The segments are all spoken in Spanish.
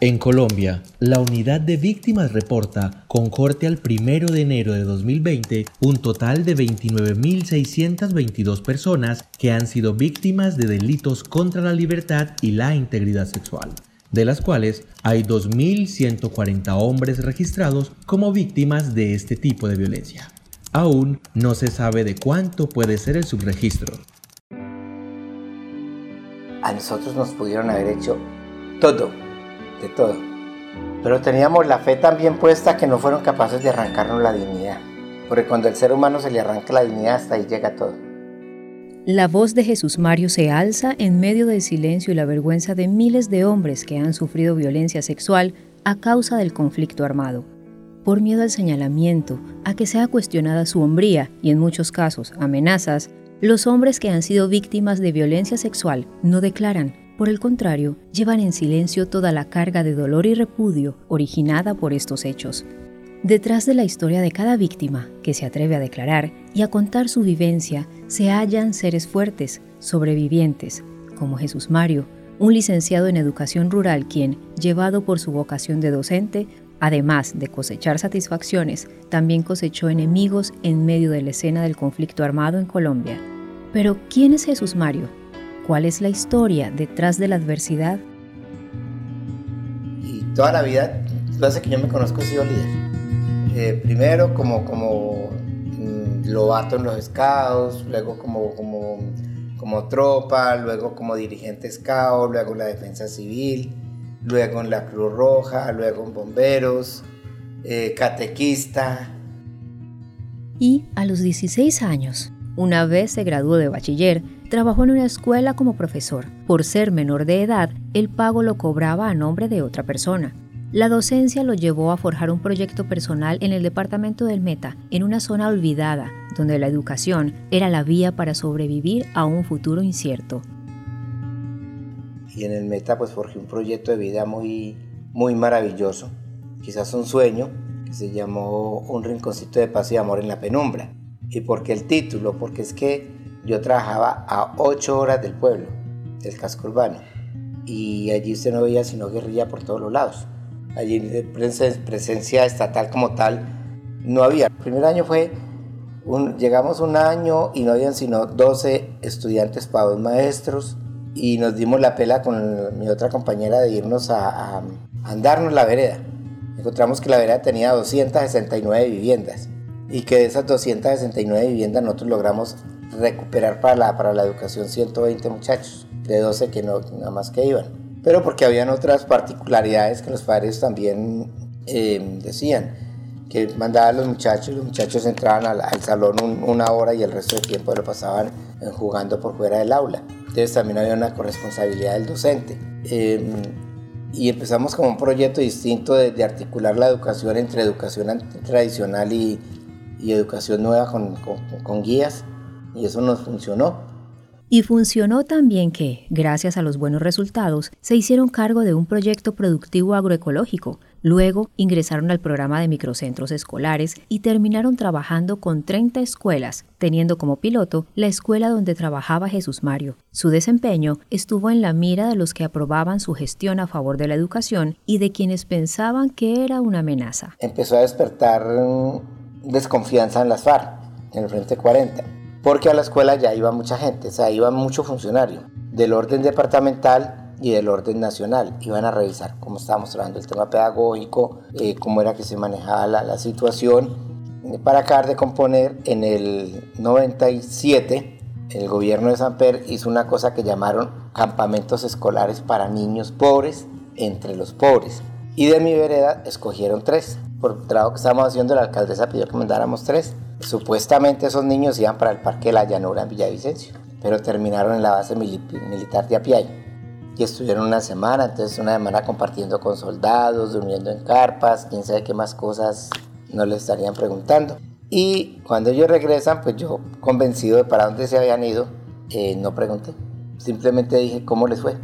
En Colombia, la unidad de víctimas reporta, con corte al 1 de enero de 2020, un total de 29.622 personas que han sido víctimas de delitos contra la libertad y la integridad sexual, de las cuales hay 2.140 hombres registrados como víctimas de este tipo de violencia. Aún no se sabe de cuánto puede ser el subregistro. A nosotros nos pudieron haber hecho todo de todo. Pero teníamos la fe también puesta que no fueron capaces de arrancarnos la dignidad. Porque cuando el ser humano se le arranca la dignidad, hasta ahí llega todo. La voz de Jesús Mario se alza en medio del silencio y la vergüenza de miles de hombres que han sufrido violencia sexual a causa del conflicto armado. Por miedo al señalamiento, a que sea cuestionada su hombría y en muchos casos amenazas, los hombres que han sido víctimas de violencia sexual no declaran por el contrario, llevan en silencio toda la carga de dolor y repudio originada por estos hechos. Detrás de la historia de cada víctima que se atreve a declarar y a contar su vivencia se hallan seres fuertes, sobrevivientes, como Jesús Mario, un licenciado en educación rural quien, llevado por su vocación de docente, además de cosechar satisfacciones, también cosechó enemigos en medio de la escena del conflicto armado en Colombia. Pero, ¿quién es Jesús Mario? ¿Cuál es la historia detrás de la adversidad? Y toda la vida, desde que yo me conozco, he sido líder. Eh, primero como, como mm, lobato en los scouts, luego como, como, como tropa, luego como dirigente scout, luego en la defensa civil, luego en la Cruz Roja, luego en bomberos, eh, catequista. Y a los 16 años, una vez se graduó de bachiller, Trabajó en una escuela como profesor. Por ser menor de edad, el pago lo cobraba a nombre de otra persona. La docencia lo llevó a forjar un proyecto personal en el departamento del Meta, en una zona olvidada, donde la educación era la vía para sobrevivir a un futuro incierto. Y en el Meta pues forjé un proyecto de vida muy, muy maravilloso, quizás un sueño, que se llamó Un rinconcito de paz y amor en la penumbra. ¿Y por qué el título? Porque es que yo trabajaba a 8 horas del pueblo, del casco urbano, y allí usted no veía sino guerrilla por todos los lados. Allí presencia estatal como tal no había. El primer año fue, llegamos un año y no habían sino 12 estudiantes para dos maestros y nos dimos la pela con mi otra compañera de irnos a, a andarnos la vereda. Encontramos que la vereda tenía 269 viviendas y que de esas 269 viviendas nosotros logramos recuperar para la, para la educación 120 muchachos, de 12 que no, nada más que iban. Pero porque habían otras particularidades que los padres también eh, decían, que mandaban a los muchachos, los muchachos entraban al, salón una hora y el resto del tiempo lo pasaban eh, jugando por fuera del aula. Entonces también había una corresponsabilidad del docente. Em, y empezamos como un proyecto distinto de, articular la educación entre educación tradicional y, y educación nueva con, con, con guías y eso nos funcionó. Y funcionó también que, gracias a los buenos resultados, se hicieron cargo de un proyecto productivo agroecológico. Luego ingresaron al programa de microcentros escolares y terminaron trabajando con 30 escuelas, teniendo como piloto la escuela donde trabajaba Jesús Mario. Su desempeño estuvo en la mira de los que aprobaban su gestión a favor de la educación y de quienes pensaban que era una amenaza. Empezó a despertar desconfianza en las FARC, en el Frente 40 porque a la escuela ya iba mucha gente, o sea, iban muchos funcionarios del orden departamental y del orden nacional. Iban a revisar cómo estábamos trabajando el tema pedagógico, eh, cómo era que se manejaba la, situación. Para acabar de componer, en el 97, el gobierno de San Per hizo una cosa que llamaron campamentos escolares para niños pobres entre los pobres. Y de mi vereda escogieron tres. Por trabajo que estábamos haciendo, la alcaldesa pidió que mandáramos tres. Supuestamente esos niños iban para el Parque de la Llanura en Villavicencio, pero terminaron en la base militar de Apiay. Y estuvieron una semana, entonces una semana compartiendo con soldados, durmiendo en carpas, quién sabe qué más cosas no les estarían preguntando. Y cuando ellos regresan, pues yo convencido de para dónde se habían ido, eh, no pregunté. Simplemente dije cómo les fue.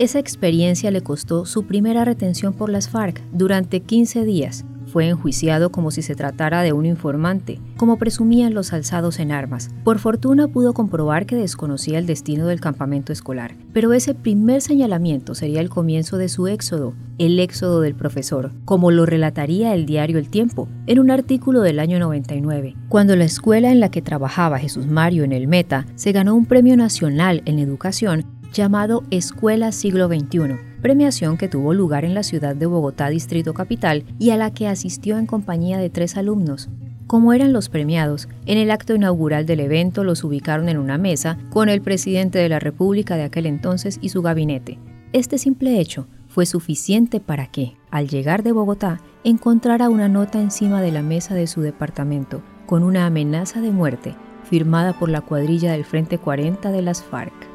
Esa experiencia le costó su primera retención por las FARC durante 15 días Fue enjuiciado como si se tratara de un informante, como presumían los alzados en armas. Por fortuna pudo comprobar que desconocía el destino del campamento escolar, pero ese primer señalamiento sería el comienzo de su éxodo, el éxodo del profesor, como lo relataría el diario El Tiempo, en un artículo del año 99, cuando la escuela en la que trabajaba Jesús Mario en el Meta se ganó un premio nacional en educación llamado Escuela Siglo XXI, premiación que tuvo lugar en la ciudad de Bogotá, Distrito Capital, y a la que asistió en compañía de tres alumnos. Como eran los premiados, en el acto inaugural del evento los ubicaron en una mesa con el presidente de la República de aquel entonces y su gabinete. Este simple hecho fue suficiente para que, al llegar de Bogotá, encontrara una nota encima de la mesa de su departamento con una amenaza de muerte firmada por la cuadrilla del Frente 40 de las FARC.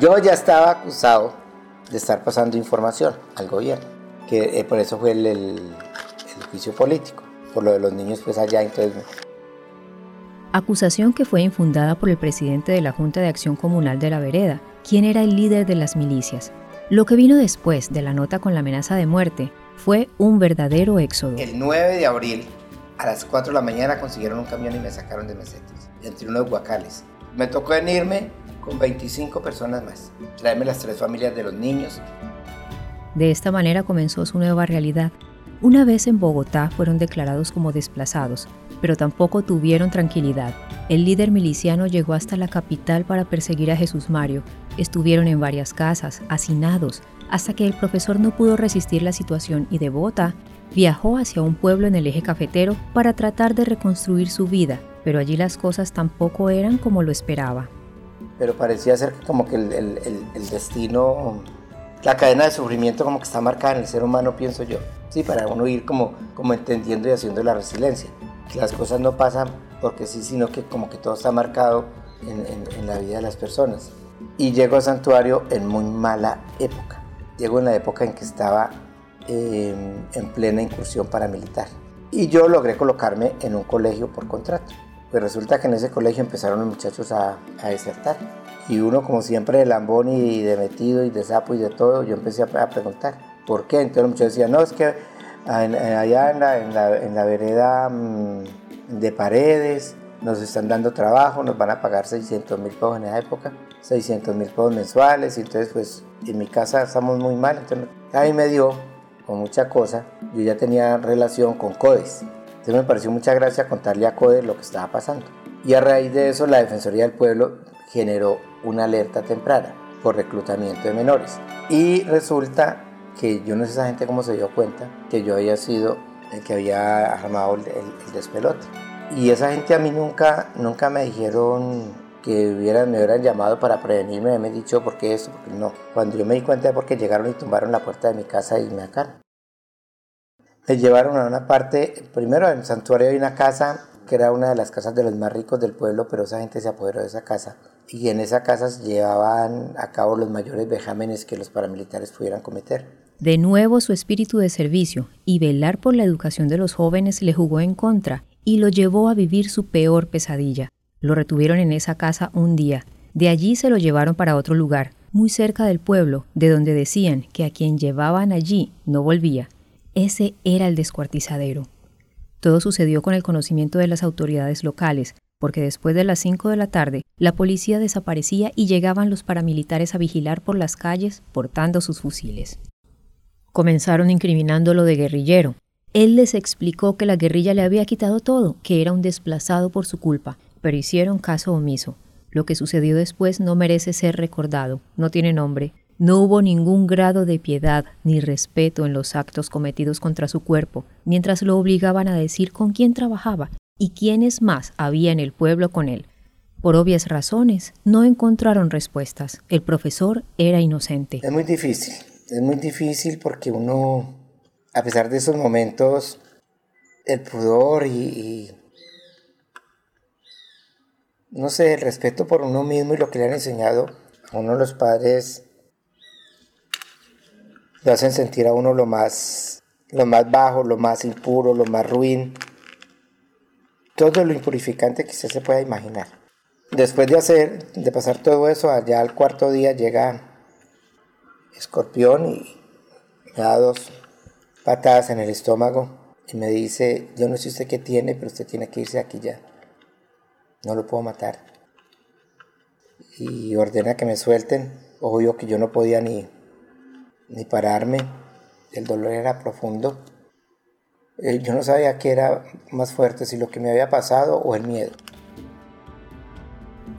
Yo ya estaba acusado de estar pasando información al gobierno, que eh, por eso fue el, juicio político, por lo de los niños pues allá, entonces... Acusación que fue infundada por el presidente de la Junta de Acción Comunal de la Vereda, quien era el líder de las milicias. Lo que vino después de la nota con la amenaza de muerte fue un verdadero éxodo. El 9 de abril, a las 4 de la mañana, consiguieron un camión y me sacaron de mesetas, entre unos guacales. Me tocó venirme con 25 personas más, traerme las tres familias de los niños. De esta manera comenzó su nueva realidad. Una vez en Bogotá fueron declarados como desplazados, pero tampoco tuvieron tranquilidad. El líder miliciano llegó hasta la capital para perseguir a Jesús Mario. Estuvieron en varias casas, hacinados, hasta que el profesor no pudo resistir la situación y de Bogotá viajó hacia un pueblo en el eje cafetero para tratar de reconstruir su vida, pero allí las cosas tampoco eran como lo esperaba. Pero parecía ser como que el, destino, la cadena de sufrimiento como que está marcada en el ser humano, pienso yo. Sí, para uno ir como, como entendiendo y haciendo la resiliencia. Las cosas no pasan porque sí, sino que como que todo está marcado en la vida de las personas. Y llego al santuario en muy mala época Llegó en la época en que estaba em, en plena incursión paramilitar. Y yo logré colocarme en un colegio por contrato. Pues resulta que en ese colegio empezaron los muchachos a, desertar. Y uno, como siempre, de lambón y de metido y de sapo y de todo, yo empecé a, preguntar, ¿por qué? Entonces los muchachos decían, no, es que allá en la, en la, en la vereda mm, de paredes nos están dando trabajo, nos van a pagar 600 mil pesos en esa época, 600 mil pesos mensuales, y entonces pues en mi casa estamos muy mal, entonces ahí me dio con mucha cosa, yo ya tenía relación con CODES, entonces me pareció mucha gracia contarle a CODES lo que estaba pasando. Y a raíz de eso la Defensoría del Pueblo generó una alerta temprana por reclutamiento de menores. Y resulta que yo no sé esa gente cómo se dio cuenta que yo había sido el que había armado el, el despelote. Y esa gente a mí nunca, nunca me dijeron que hubieran, me hubieran llamado para prevenirme, me han dicho por qué esto, porque no. Cuando yo me di cuenta es porque llegaron y tumbaron la puerta de mi casa y me sacaron. Me llevaron a una parte, primero en el santuario hay una casa que era una de las casas de los más ricos del pueblo, pero esa gente se apoderó de esa casa. Y en esa casa llevaban a cabo los mayores vejámenes que los paramilitares pudieran cometer. De nuevo su espíritu de servicio y velar por la educación de los jóvenes le jugó en contra y lo llevó a vivir su peor pesadilla. Lo retuvieron en esa casa un día. De allí se lo llevaron para otro lugar, muy cerca del pueblo, de donde decían que a quien llevaban allí no volvía. Ese era el descuartizadero. Todo sucedió con el conocimiento de las autoridades locales, porque después de las 5 de la tarde, la policía desaparecía y llegaban los paramilitares a vigilar por las calles portando sus fusiles. Comenzaron incriminándolo de guerrillero, él les explicó que la guerrilla le había quitado todo, que era un desplazado por su culpa, pero hicieron caso omiso. Lo que sucedió después no merece ser recordado, no tiene nombre. No hubo ningún grado de piedad ni respeto en los actos cometidos contra su cuerpo, mientras lo obligaban a decir con quién trabajaba y quiénes más había en el pueblo con él. Por obvias razones, no encontraron respuestas. El profesor era inocente. Es muy difícil, es muy difícil porque uno a pesar de esos momentos, el pudor y, no sé, el respeto por uno mismo y lo que le han enseñado a uno los padres lo hacen sentir a uno lo más, lo más bajo, lo más impuro, lo más ruin, todo lo impurificante que usted se pueda imaginar. Después de hacer, de pasar todo eso, allá al cuarto día llega Escorpión y me da dos patadas en el estómago y me dice, yo no sé usted qué tiene, pero usted tiene que irse aquí ya. No lo puedo matar. Y ordena que me suelten. Obvio que yo no podía ni, ni pararme. El dolor era profundo. Eh, yo no sabía qué era más fuerte, si lo que me había pasado o el miedo.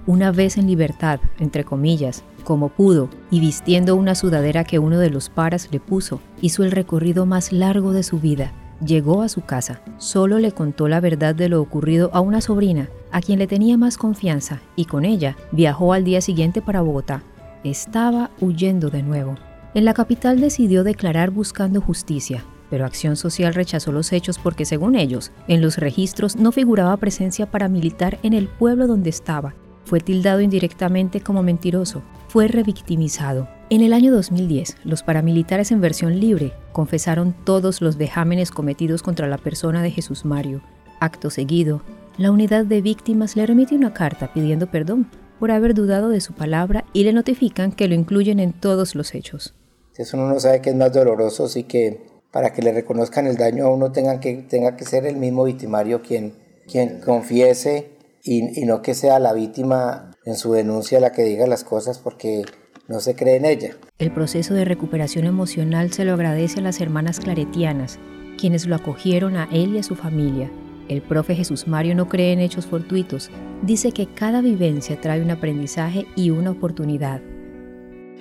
Una vez en libertad, entre comillas, como pudo, y vistiendo una sudadera que uno de los paras le puso, hizo el recorrido más largo de su vida Llegó a su casa, solo le contó la verdad de lo ocurrido a una sobrina, a quien le tenía más confianza, y con ella viajó al día siguiente para Bogotá. Estaba huyendo de nuevo. En la capital decidió declarar buscando justicia, pero Acción Social rechazó los hechos porque según ellos, en los registros no figuraba presencia paramilitar en el pueblo donde estaba. Fue tildado indirectamente como mentiroso, fue revictimizado. En el año 2010, los paramilitares en versión libre confesaron todos los vejámenes cometidos contra la persona de Jesús Mario. Acto seguido, la unidad de víctimas le remite una carta pidiendo perdón por haber dudado de su palabra y le notifican que lo incluyen en todos los hechos. Eso uno no sabe que es más doloroso, así que para que le reconozcan el daño a uno tenga que, tenga que ser el mismo victimario quien, quien confiese y, y no que sea la víctima en su denuncia la que diga las cosas porque no se cree en ella. El proceso de recuperación emocional se lo agradece a las hermanas claretianas, quienes lo acogieron a él y a su familia. El profe Jesús Mario no cree en hechos fortuitos, dice que cada vivencia trae un aprendizaje y una oportunidad.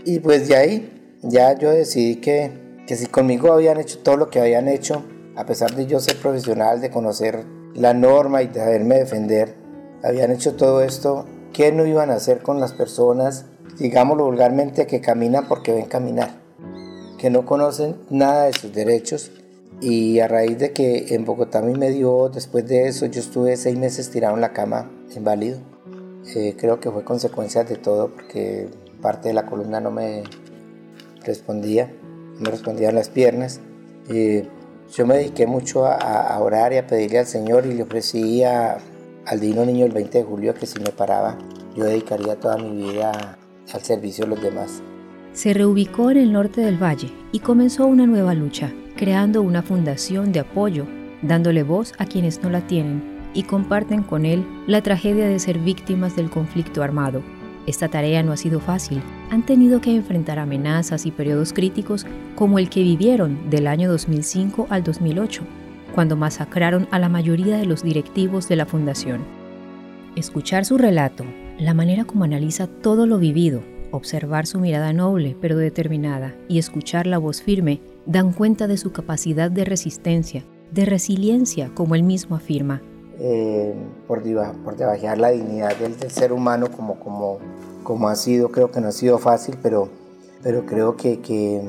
Y pues de ahí ya yo decidí que, que si conmigo habían hecho todo lo que habían hecho, a pesar de yo ser profesional, de conocer la norma y de saberme defender, habían hecho todo esto, ¿Qué no iban a hacer con las personas, digámoslo vulgarmente, que caminan porque ven caminar? Que no conocen nada de sus derechos y a raíz de que en Bogotá mí me dio, después de eso yo estuve seis meses tirado en la cama, inválido. Eh, creo que fue consecuencia de todo porque parte de la columna no me respondía, me respondían las piernas. yo me dediqué mucho a, a, orar y a pedirle al Señor y le ofrecía al Dino Niño el 20 de julio que si me paraba, yo dedicaría toda mi vida al servicio de los demás. Se reubicó en el norte del valle y comenzó una nueva lucha, creando una fundación de apoyo, dándole voz a quienes no la tienen y comparten con él la tragedia de ser víctimas del conflicto armado. Esta tarea no ha sido fácil, han tenido que enfrentar amenazas y periodos críticos como el que vivieron del año 2005 al 2008 cuando masacraron a la mayoría de los directivos de la fundación. Escuchar su relato, la manera como analiza todo lo vivido, observar su mirada noble pero determinada y escuchar la voz firme dan cuenta de su capacidad de resistencia, de resiliencia, como él mismo afirma. Eh, por, debajear la dignidad del, ser humano como, como, como ha sido, creo que no ha sido fácil, pero, pero creo que, que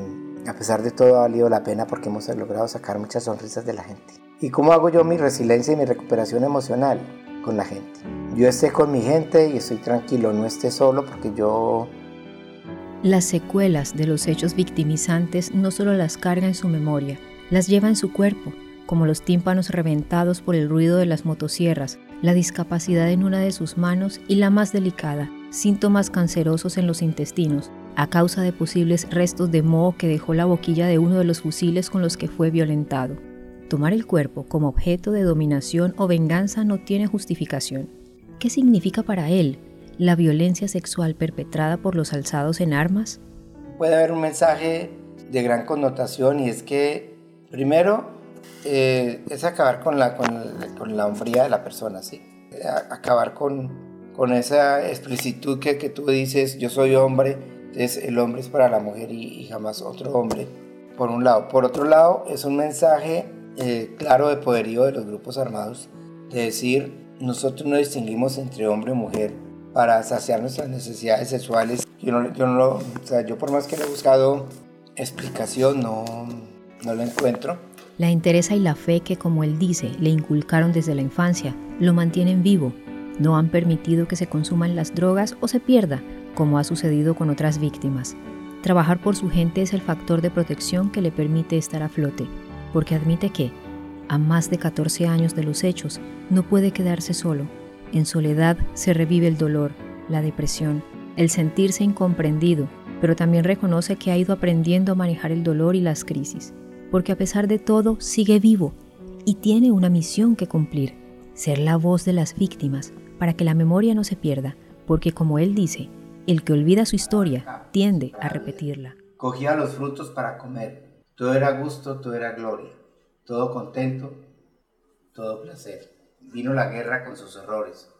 a pesar de todo ha valido la pena porque hemos logrado sacar muchas sonrisas de la gente. ¿Y cómo hago yo mi resiliencia y mi recuperación emocional? Con la gente. Yo esté con mi gente y estoy tranquilo, no esté solo porque yo... Las secuelas de los hechos victimizantes no solo las carga en su memoria, las lleva en su cuerpo, como los tímpanos reventados por el ruido de las motosierras, la discapacidad en una de sus manos y la más delicada, síntomas cancerosos en los intestinos, a causa de posibles restos de moho que dejó la boquilla de uno de los fusiles con los que fue violentado. Tomar el cuerpo como objeto de dominación o venganza no tiene justificación. ¿Qué significa para él la violencia sexual perpetrada por los alzados en armas? Puede haber un mensaje de gran connotación y es que, primero, eh, es acabar con la, con, la hombría de la persona, ¿sí? acabar con, con esa explicitud que, que tú dices, yo soy hombre, entonces el hombre es para la mujer y, jamás otro hombre, por un lado. Por otro lado, es un mensaje eh, claro de poderío de los grupos armados, de decir, nosotros no distinguimos entre hombre y mujer para saciar nuestras necesidades sexuales. Yo, no, yo, no, o sea, yo por más que le he buscado explicación, no, no lo encuentro. La interesa y la fe que, como él dice, le inculcaron desde la infancia, lo mantienen vivo. No han permitido que se consuman las drogas o se pierda, como ha sucedido con otras víctimas. Trabajar por su gente es el factor de protección que le permite estar a flote, porque admite que, a más de 14 años de los hechos, no puede quedarse solo. En soledad se revive el dolor, la depresión, el sentirse incomprendido, pero también reconoce que ha ido aprendiendo a manejar el dolor y las crisis, porque a pesar de todo sigue vivo y tiene una misión que cumplir, ser la voz de las víctimas para que la memoria no se pierda, porque como él dice, el que olvida su historia tiende a repetirla. Cogía los frutos para comer, todo era gusto, todo era gloria, todo contento, todo placer. Vino la guerra con sus horrores,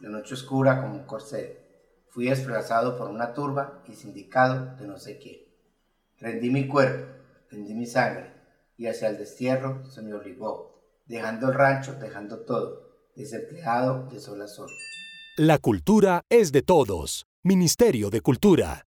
la noche oscura como un corcel. Fui desplazado por una turba y sindicado de no sé quién. Rendí mi cuerpo, rendí mi sangre, y hacia el destierro se me obligó, dejando el rancho, dejando todo, desempleado de sol a sol. La cultura es de todos. Ministerio de Cultura.